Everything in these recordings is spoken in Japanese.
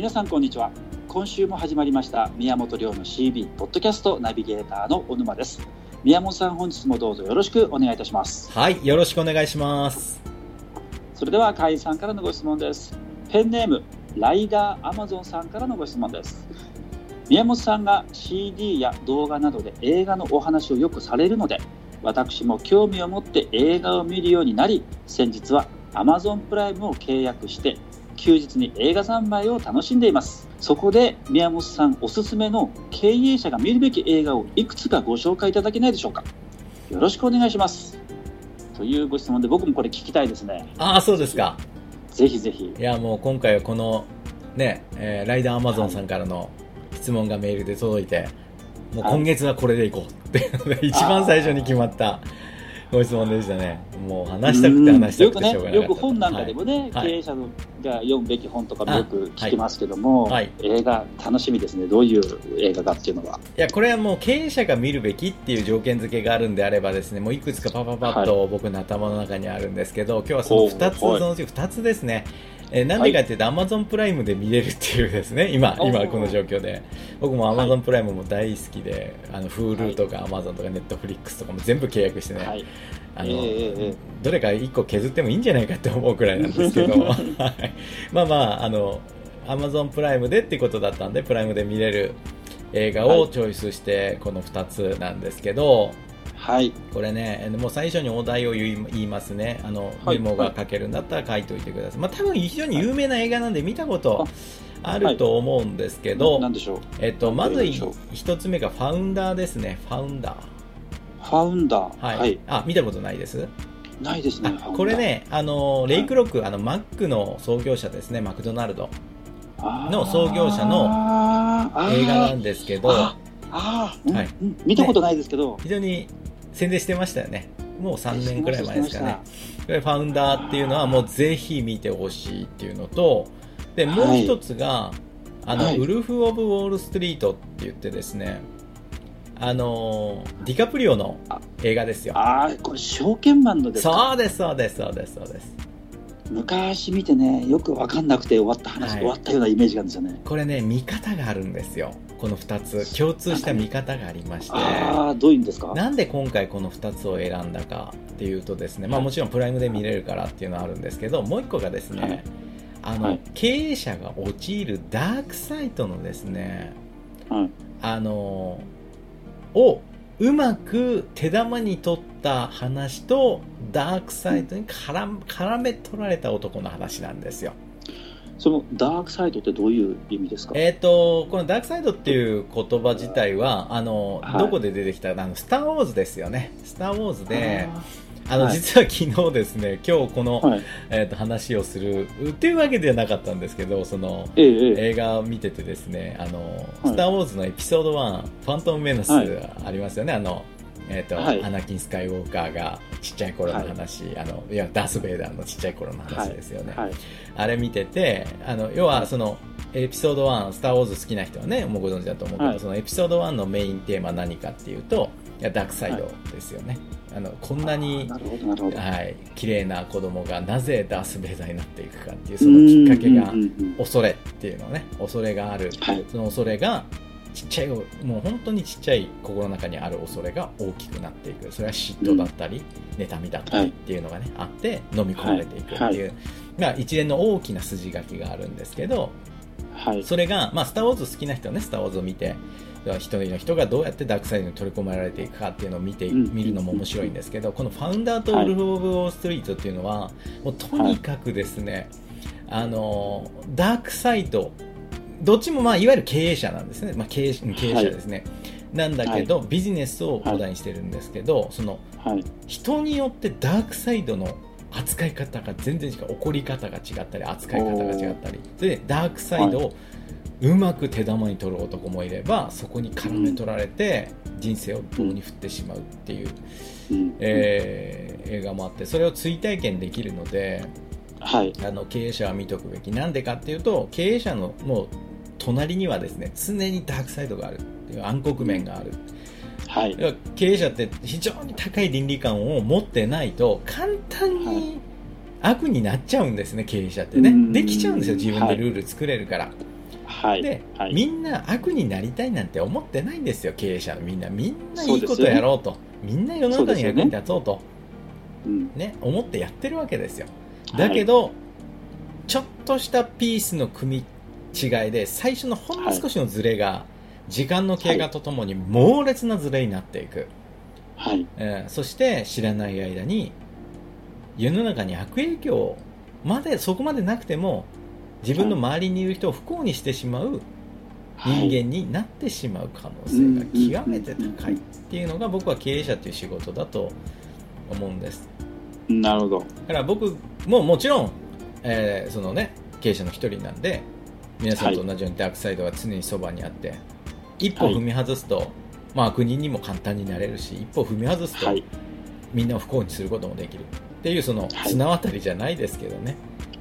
皆さんこんにちは。今週も始まりました宮本亮の CB ポッドキャストナビゲーターの小沼です。宮本さん本日もどうぞよろしくお願いいたします。はいよろしくお願いします。それでは会員さんからのご質問です。ペンネームライダーアマゾンさんからのご質問です。宮本さんが CD や動画などで映画のお話をよくされるので私も興味を持って映画を見るようになり先日は Amazon プライムを契約して休日に映画三昧を楽しんでいます。そこで宮本さんおすすめの経営者が見るべき映画をいくつかご紹介いただけないでしょうか。よろしくお願いします。というご質問で僕もこれ聞きたいですね。ああそうですか。ぜひぜひ。いやもう今回はこのね、えー、ライダーアマゾンさんからの質問がメールで届いて、もう今月はこれでいこうっていうので一番最初に決まったご質問でしたね。もう話したくて話したくてしょうがない、よく本なんかでもね、はい、経営者が読むべき本とかもよく聞きますけども、はい、映画楽しみですね。どういう映画かっていうのは。いや、これはもう経営者が見るべきっていう条件付けがあるんであればですね、もういくつかパパパッと僕の頭の中にあるんですけど、今日はその2つ、そのうち2つですね。えー、なんでかっていうと、アマゾンプライムで見れるっていうですね、今、今この状況で。僕もアマゾンプライムも大好きで、あの、Hulu とかアマゾンとかネットフリックスとかも全部契約してね、はい、あの、えー、どれか1個削ってもいいんじゃないかって思うくらいなんですけど、はい、まあまあ、あの、アマゾンプライムでってことだったんで、プライムで見れる映画をチョイスして、この2つなんですけど、はい、これね、もう最初にお題を言いますね、あの、メモが書けるんだったら書いておいてください。まあ、多分非常に有名な映画なんで見たことあると思うんですけど、えっと、まず一つ目がファウンダーですね、ファウンダー。ファウンダー。はい。はい、あ、見たことないです？ないですね。これね、あの、レイクロック、あの、マックの創業者ですね、マクドナルド。の創業者の映画なんですけど、ああ、はい、見たことないですけど、非常に宣伝してましたよね。もう3年くらい前ですかね。ファウンダーっていうのはもうぜひ見てほしいっていうのと、で、もう一つが、はい、あの、はい、ウルフ・オブ・ウォール・ストリートって言ってですね、あのディカプリオの映画ですよ。ああ、これ証券マンのですか？そうです、そうです、そうです、そうです。昔見てね、よく分かんなくて終わった話、はい、終わったようなイメージがあるんですよね。これね、見方があるんですよ。この2つ。共通した見方がありまして。ああ、どういうんですか？なんで今回この2つを選んだかっていうとですね、まあもちろんプライムで見れるからっていうのはあるんですけど、もう1個がですね、あの、はい、経営者が陥るダークサイトのですね、はい、あの、をうまく手玉に取った話とダークサイドに絡絡め取られた男の話なんですよ。そのダークサイドってどういう意味ですか？えっ、ー、と、このダークサイドっていう言葉自体は、あの、はい、どこで出てきたあの、スター・ウォーズですよね。スター・ウォーズで、あの、はい、実は昨日ですね、今日この、はい、えっ、と、話をする、っていうわけではなかったんですけど、その、え映画を見ててですね、あの、スター・ウォーズのエピソード1、ファントム・メナスありますよね、あの、えっ、ー、と、はい、アナキン・スカイウォーカーがちっちゃい頃の話、はい、あの、いや、ダース・ベイダーのちっちゃい頃の話ですよね。はい、あれ見てて、あの、要は、その、エピソード1、スター・ウォーズ好きな人はね、もうご存知だと思うけど、そのエピソード1のメインテーマ何かっていうと、いや、ダークサイドですよね。あのこんなにはい綺麗な子供がなぜダース・ベイダーになっていくかっていうそのきっかけが恐れっていうのね恐れがある、はい、その恐れがちっちゃいもう本当にちっちゃい心の中にある恐れが大きくなっていく。それは嫉妬だったり、うん、妬みだったりっていうのがね、はい、あって飲み込まれていくっていう、はい。まあ、一連の大きな筋書きがあるんですけど、はい、それが、まあ、スター・ウォーズ好きな人はねスター・ウォーズを見て一人の人がどうやってダークサイドに取り込まれていくかっていうのを見て、うん、見るのも面白いんですけどこのファウンダーとウルフ・オブ・ウォーストリートっていうのは、もうとにかくですね、あのダークサイドどっちもまあいわゆる経営者なんですね、まあ、経営経営者ですね、はい、なんだけど、はい、ビジネスをお題にしてるんですけど、その、人によってダークサイドの扱い方が全然違う怒り方が違ったり扱い方が違ったり。でダークサイドをうまく手玉に取る男もいればそこに絡め取られて人生を棒に振ってしまうっていう、えー、映画もあってそれを追体験できるので、はい、あの経営者は見とくべき。なんでかっていうと経営者のもう隣にはですね常にダークサイドがあるっていう暗黒面がある、はい、経営者って非常に高い倫理観を持ってないと簡単に悪になっちゃうんですね経営者ってね。できちゃうんですよ自分でルール作れるから、はい、で、はい、みんな悪になりたいなんて思ってないんですよ経営者のみんな。みんないいことやろうと、ね、みんな世の中に役に立とうと。ね、ね、思ってやってるわけですよ。だけど、はい、ちょっとしたピースの組み違いで最初のほんの少しのズレが、時間の経過とともに猛烈なズレになっていく、はい。えー、そして知らない間に世の中に悪影響までそこまでなくても自分の周りにいる人を不幸にしてしまう人間になってしまう可能性が極めて高いっていうのが僕は経営者という仕事だと思うんです。なるほど。だから僕ももちろん、えー、そのね経営者の一人なんで皆さんと同じようにダークサイドが常にそばにあって、はい、一歩踏み外すと、はい、まあ、悪人にも簡単になれるし一歩踏み外すと、はい、みんなを不幸にすることもできる。っていうその綱渡りじゃないですけどね、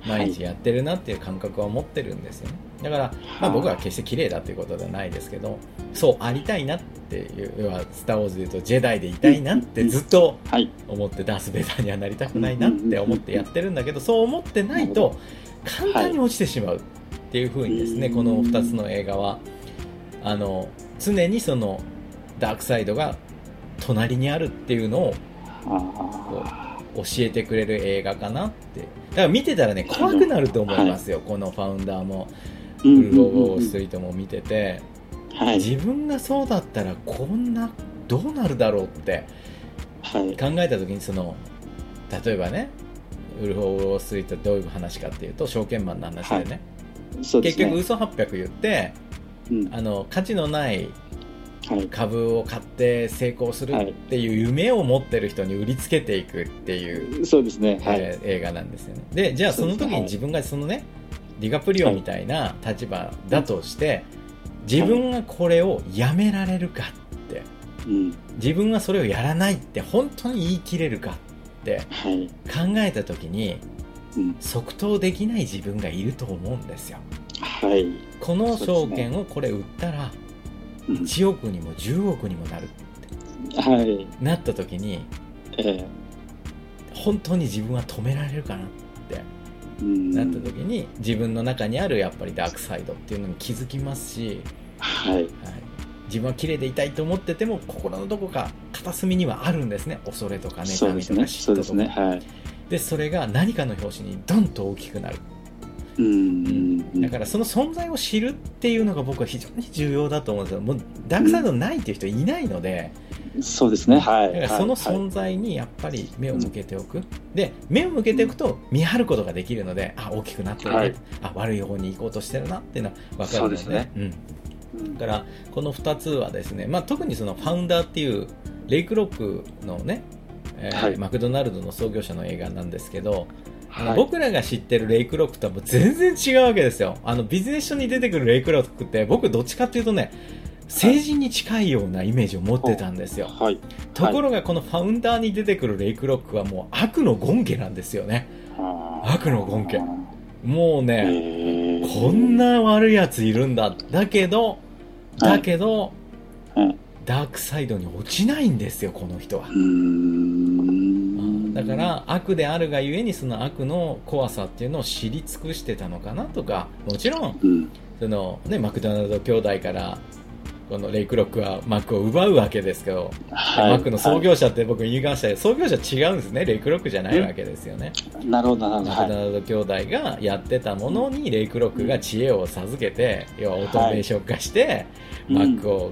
毎日やってるなっていう感覚は持ってるんですよね。だから、まあ、僕は決して綺麗だということではないですけどそうありたいなっていう要は「スター・ウォーズ」でいうとジェダイでいたいなってずっと思ってダース・ベイダーにはなりたくないなって思ってやってるんだけどそう思ってないと簡単に落ちてしまうっていうふうにですねこの2つの映画はあの常にそのダークサイドが隣にあるっていうのを教えてくれる映画かなって。だから見てたらね怖くなると思いますよ、はい、このファウンダーも。ウルフ・オブ・ウォーストリートも見てて、はい、自分がそうだったらこんなどうなるだろうって考えた時にその例えばねウルフ・オブ・ウォーストリートどういう話かっていうと証券マンの話でね、はい、でね。結局嘘800言って、うん、あの価値のない株を買って成功するっていう夢を持ってる人に売りつけていくっていう、そうですね、はい、えー、映画なんですよね。でじゃあその時に自分がそのねディカプリオみたいな立場だとして、自分がこれをやめられるかって、自分がそれをやらないって本当に言い切れるかって考えた時に、即答できない自分がいると思うんですよ。はい、この証券をこれ売ったら、1億にも10億にもなるって、はい、なった時に、えー、本当に自分は止められるかなって。なった時に自分の中にあるやっぱりダークサイドっていうのに気づきますし、はい、はい、自分は綺麗でいたいと思ってても心のどこか片隅にはあるんですね。恐れとか妬みとか嫉妬とか、でそれが何かの拍子にドンと大きくなる。うん、だからその存在を知るっていうのが僕は非常に重要だと思うんですよ。もうダークサイドないっていう人いないので、うん、そうですね。はい。だからその存在にやっぱり目を向けておく、はい、で目を向けておくと見張ることができるのであ大きくなってるね、はい、あ悪い方に行こうとしてるなっていうのは分かるので。でね、うん、だからこの2つはですね、まあ、特にそのファウンダーっていうレイクロックのね、えーはい、マクドナルドの創業者の映画なんですけどはい、僕らが知ってるレイクロックとはもう全然違うわけですよ。あの、ビジネス書に出てくるレイクロックって、僕どっちかっていうとね、成人に近いようなイメージを持ってたんですよ。はい、ところがこのファウンダーに出てくるレイクロックはもう悪の権家なんですよね。悪の権家。もうね、こんな悪いやついるんだ。だけど、だけど、ダークサイドに落ちないんですよ、この人は。だから悪であるがゆえにその悪の怖さっていうのを知り尽くしてたのかなとかもちろん、うん、そのね、マクドナルド兄弟からこのレイクロックはマックを奪うわけですけど、はい、マックの創業者って僕言いましたけど、創業者違うんですね。レイクロックじゃないわけですよね、なるほどなるほど。マクドナルド兄弟がやってたものにレイクロックが知恵を授けて、要はオートメーション化して、マックを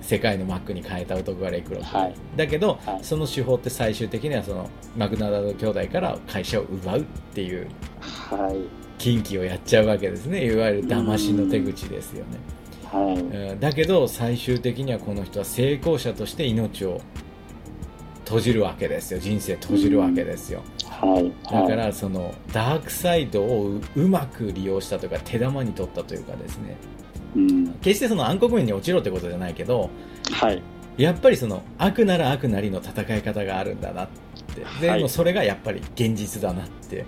世界のマックに変えた男がレイクロック、はい、だけど、はい、その手法って最終的にはそのマクドナルド兄弟から会社を奪うっていう、はい、近畿をやっちゃうわけですね。いわゆる騙しの手口ですよね、はい、だけど最終的にはこの人は成功者として命を閉じるわけですよ。人生閉じるわけですよ、はい、だからそのダークサイドをうまく利用したというか手玉に取ったというかですねうん、決してその暗黒面に落ちろってことじゃないけど、はい、やっぱりその悪なら悪なりの戦い方があるんだなって。で、はい、もそれがやっぱり現実だなって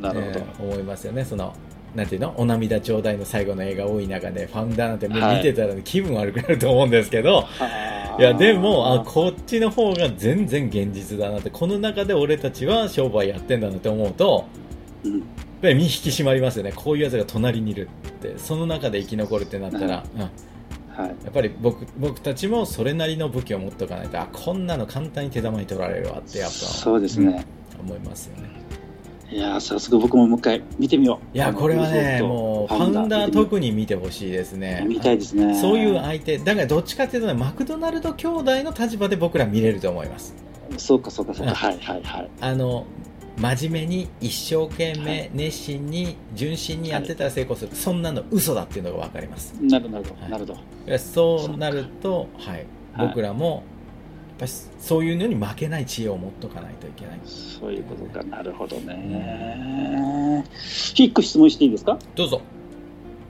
なるほど、えー、思いますよね。そのなんていうの？お涙ちょうだいの最後の映画多い中でファウンダーなんてもう見てたら気分悪くなると思うんですけど、はい、いやでもあこっちの方が全然現実だなってこの中で俺たちは商売やってんだなって思うと、うん、身引き締まりますよね。こういうやつが隣にいるって。その中で生き残るってなったら、うん。はい、やっぱり僕僕たちもそれなりの武器を持っておかないとあこんなの簡単に手玉に取られるわってやっぱそうですね、うん、思いますよね。いや早速僕ももう一回見てみよう。いやこれはねもうファウンダー特に見てほしいですね。見たいですね。そういう相手だからどっちかっていうと、ね、マクドナルド兄弟の立場で僕ら見れると思います。そうかそうかそうか、はいはいはい。あの真面目に一生懸命熱心に純真にやってたら成功する、はい、そんなの嘘だっていうのが分かります。なるほど、はい、なるほど。そうなるとはい、僕らもぱりそういうのに負けない知恵を持っとかないといけない。そういうことかなるほどね。一個質問していいですか？どうぞ。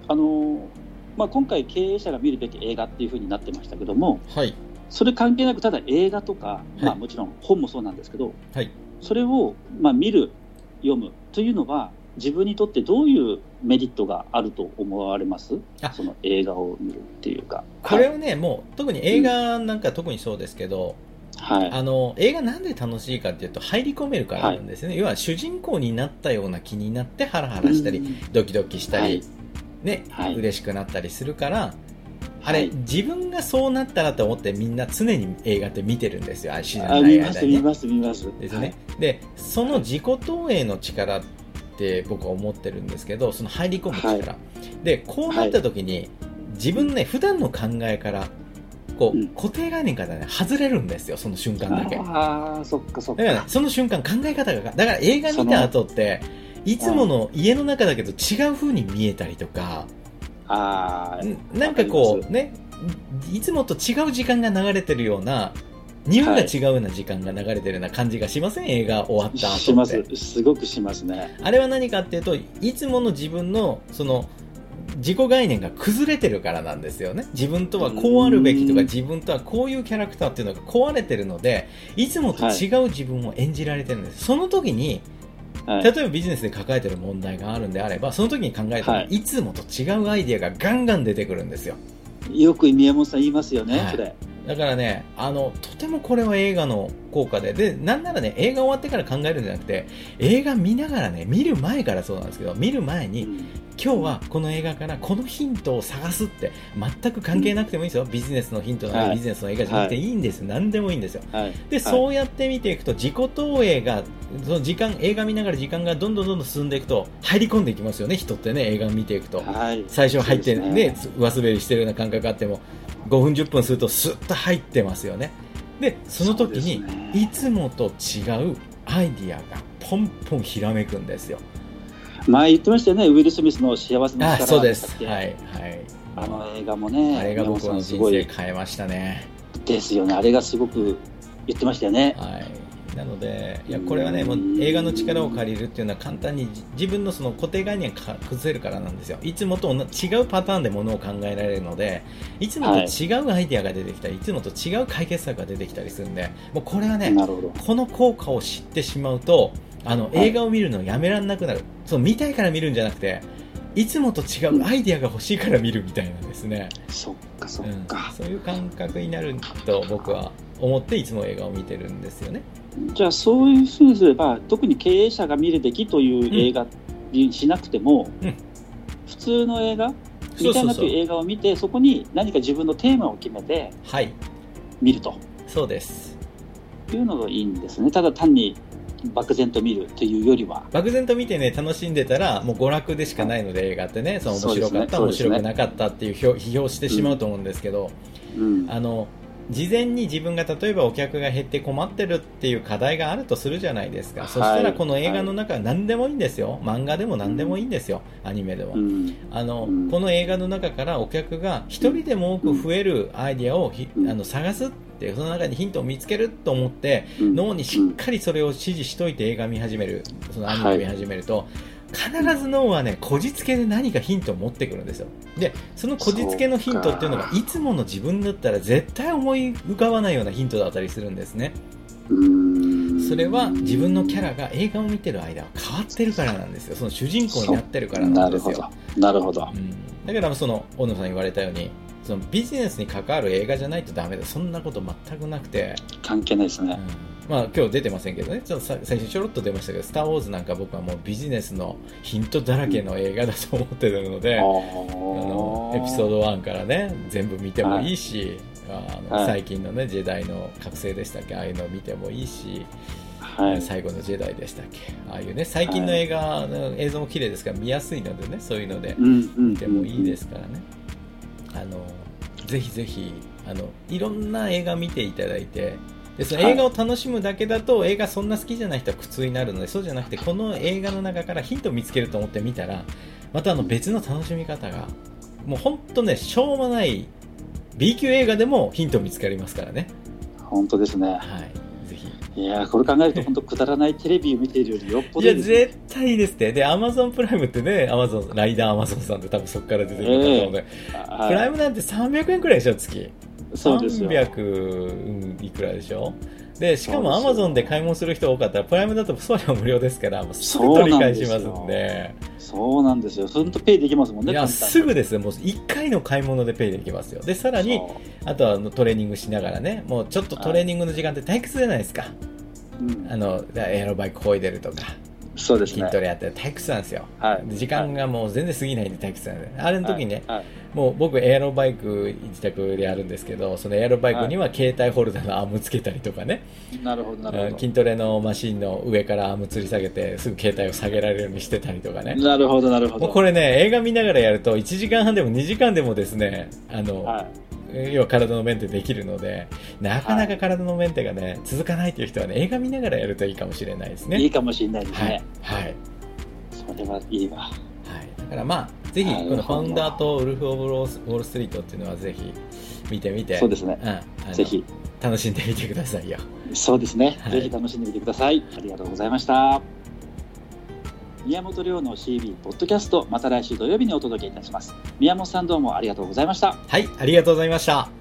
あの、まあ、今回経営者が見るべき映画っていうふうになってましたけども、はい、それ関係なくただ映画とか、はい、まあ、もちろん本もそうなんですけど、はい、それを、まあ、見る読むというのは自分にとってどういうメリットがあると思われます？その映画を見るっていうか。これはね、はい、もう特に映画なんか特にそうですけど、はい、あの映画なんで楽しいかっていうと入り込めるからなんですね、はい、要は主人公になったような気になってハラハラしたり、ドキドキしたり、ねはい、嬉しくなったりするから、あれ、はい、自分がそうなったらと思ってみんな常に映画って見てるんですよ、知らない間に、ね、見ます、見ます、見ます。ですね。はい、で、その自己投影の力って僕は思ってるんですけどその入り込む力、はい、でこうなった時に、自分ね普段の考えからこう、うん、固定概念からね外れるんですよその瞬間だけ。ああそっかそっか。だから、ね、その瞬間考え方がだから映画見た後っていつもの家の中だけど違う風に見えたりとかあなんかこうねいつもと違う時間が流れてるような日本が違うような時間が流れてるような感じがしません、映画終わった後します。すごくしますね。あれは何かっていうといつもの自分のその自己概念が崩れてるからなんですよね。自分とはこうあるべきとか自分とはこういうキャラクターっていうのが壊れてるのでいつもと違う自分を演じられてるんです、はい、その時に例えばビジネスで抱えてる問題があるんであればその時に考えたら、はい、いつもと違うアイディアがガンガン出てくるんですよ。よく宮本さん言いますよね、はい、それ。だからね、あの、とてもこれは映画の効果で、で、なんならね、映画終わってから考えるんじゃなくて、映画見ながらね、見る前からそうなんですけど、見る前に、今日はこの映画からこのヒントを探すって全く関係なくてもいいですよ、ビジネスのヒントの、はい、ビジネスの映画じゃなくていいんです、はい、何でもいいんですよ、はい、でそうやって見ていくと自己投影がその時間映画見ながら時間がどんどんどんどん進んでいくと入り込んでいきますよね。人ってね映画を見ていくと、最初入ってねね。上滑りしてるような感覚があっても5分10分するとスッと入ってますよね。でその時に、いつもと違うアイディアがポンポンひらめくんですよ前言ってましたよねウィル・スミスの幸せの力そうです。はいはい。あの映画もねあれが僕の人生変えましたね。ですよね。あれがすごく言ってましたよね。はい。なのでいやこれはねもう映画の力を借りるっていうのは簡単に自分のその固定概念が崩せるからなんですよ。いつもと違うパターンでものを考えられるのでいつもと違うアイデアが出てきたり、はい、いつもと違う解決策が出てきたりするんでもうこれはねこの効果を知ってしまうとあの映画を見るのをやめられなくなる、はい、そう見たいから見るんじゃなくていつもと違うアイディアが欲しいから見るみたいなんですね、そっかそっか、うん、そういう感覚になると僕は思っていつも映画を見てるんですよね。じゃあそういうふうにすれば特に経営者が見るべきという映画にしなくても、うん、普通の映画見たいなという映画を見てそこに何か自分のテーマを決めて見ると、はい、そうです。いうのがいいんですね。ただ単に漠然と見るというよりは。漠然と見てね楽しんでたらもう娯楽でしかないので映画ってね。その面白かった、ね、面白くなかったっていう批評してしまうと思うんですけど、うん、あの事前に自分が例えばお客が減って困ってるっていう課題があるとするじゃないですか、はい、そしたらこの映画の中は何でもいいんですよ、漫画でも何でもいいんですよ、アニメでも、うん、あの、うん、この映画の中からお客が1人でも多く増えるアイディアをあの探すってその中にヒントを見つけると思って、脳にしっかりそれを指示しといて映画見始めるそのアニメ見始めると、はい必ず脳はね、こじつけで何かヒントを持ってくるんですよ。で、そのこじつけのヒントっていうのが、いつもの自分だったら絶対思い浮かばないようなヒントだったりするんですね。それは自分のキャラが映画を見てる間は変わってるからなんですよ。その主人公になってるからなんですよ。なるほど。うん、だからその、大野さん言われたように、そのビジネスに関わる映画じゃないとダメだ。そんなこと全くなくて。関係ないですね。うん。まあ今日出てませんけどね、ちょっと最初ちょろっと出ましたけど、スター・ウォーズなんか僕はもうビジネスのヒントだらけの映画だと思ってるので、あのエピソード1からね、全部見てもいいし、あの最近のね、ジェダイの覚醒でしたっけ、ああいうのを見てもいいし、はい、最後のジェダイでしたっけ？ああいうね最近の映画の映像も綺麗ですから見やすいのでねそういうので見てもいいですからね、あのぜひぜひあのいろんな映画見ていただいてでその映画を楽しむだけだと、映画そんな好きじゃない人は苦痛になるのでそうじゃなくてこの映画の中からヒントを見つけると思って見たらまたあの別の楽しみ方がもう本当ねしょうもない B 級映画でもヒント見つかりますからね。本当ですね。はいいやこれ考えると本当くだらないテレビを見ているよりよっぽどいい、や絶対いいですってでアマゾンプライムってねアマゾンライダーアマゾンさんって多分そこから出てくると思うので、えー、プライムなんて300円くらいでしょ月。そうですよ。300、いくらでしょ？でしかもアマゾンで買い物する人多かったらプライムだと送料無料ですからもうすぐ取り返しますんで。そうなんですよ。本当ペイできますもんねいやすぐですよ。もう1回の買い物でペイできますよ。でさらにあとはトレーニングしながらねもうちょっとトレーニングの時間って退屈じゃないですか、あのエアロバイクこいでるとかそうですね、筋トレやって退屈なんですよ、はい、時間がもう全然過ぎないんで退屈なんで、あれの時にね、はい。はい、もう僕エアロバイク自宅でやるんですけどそのエアロバイクには携帯ホルダーのアームつけたりとかね、なるほどなるほど。筋トレのマシンの上からアーム吊り下げてすぐ携帯を下げられるようにしてたりとかね。なるほどなるほど。これね映画見ながらやると1時間半でも2時間でもですねあの、要は体のメンテできるので、なかなか体のメンテがね、続かないという人はね、映画見ながらやるといいかもしれないですね。いいかもしれないですね。はい。はい、それはいいわ。はい。だからまあ、ぜひ、このファウンダーとウルフ・オブ・ウォール・ストリートっていうのはぜひ見てみて、そうですね。うん、ぜひ。楽しんでみてくださいよ。そうですね。はい、ぜひ楽しんでみてください。ありがとうございました。宮本亮の CB ポッドキャストまた来週土曜日にお届けいたします。宮本さんどうもありがとうございました。はいありがとうございました。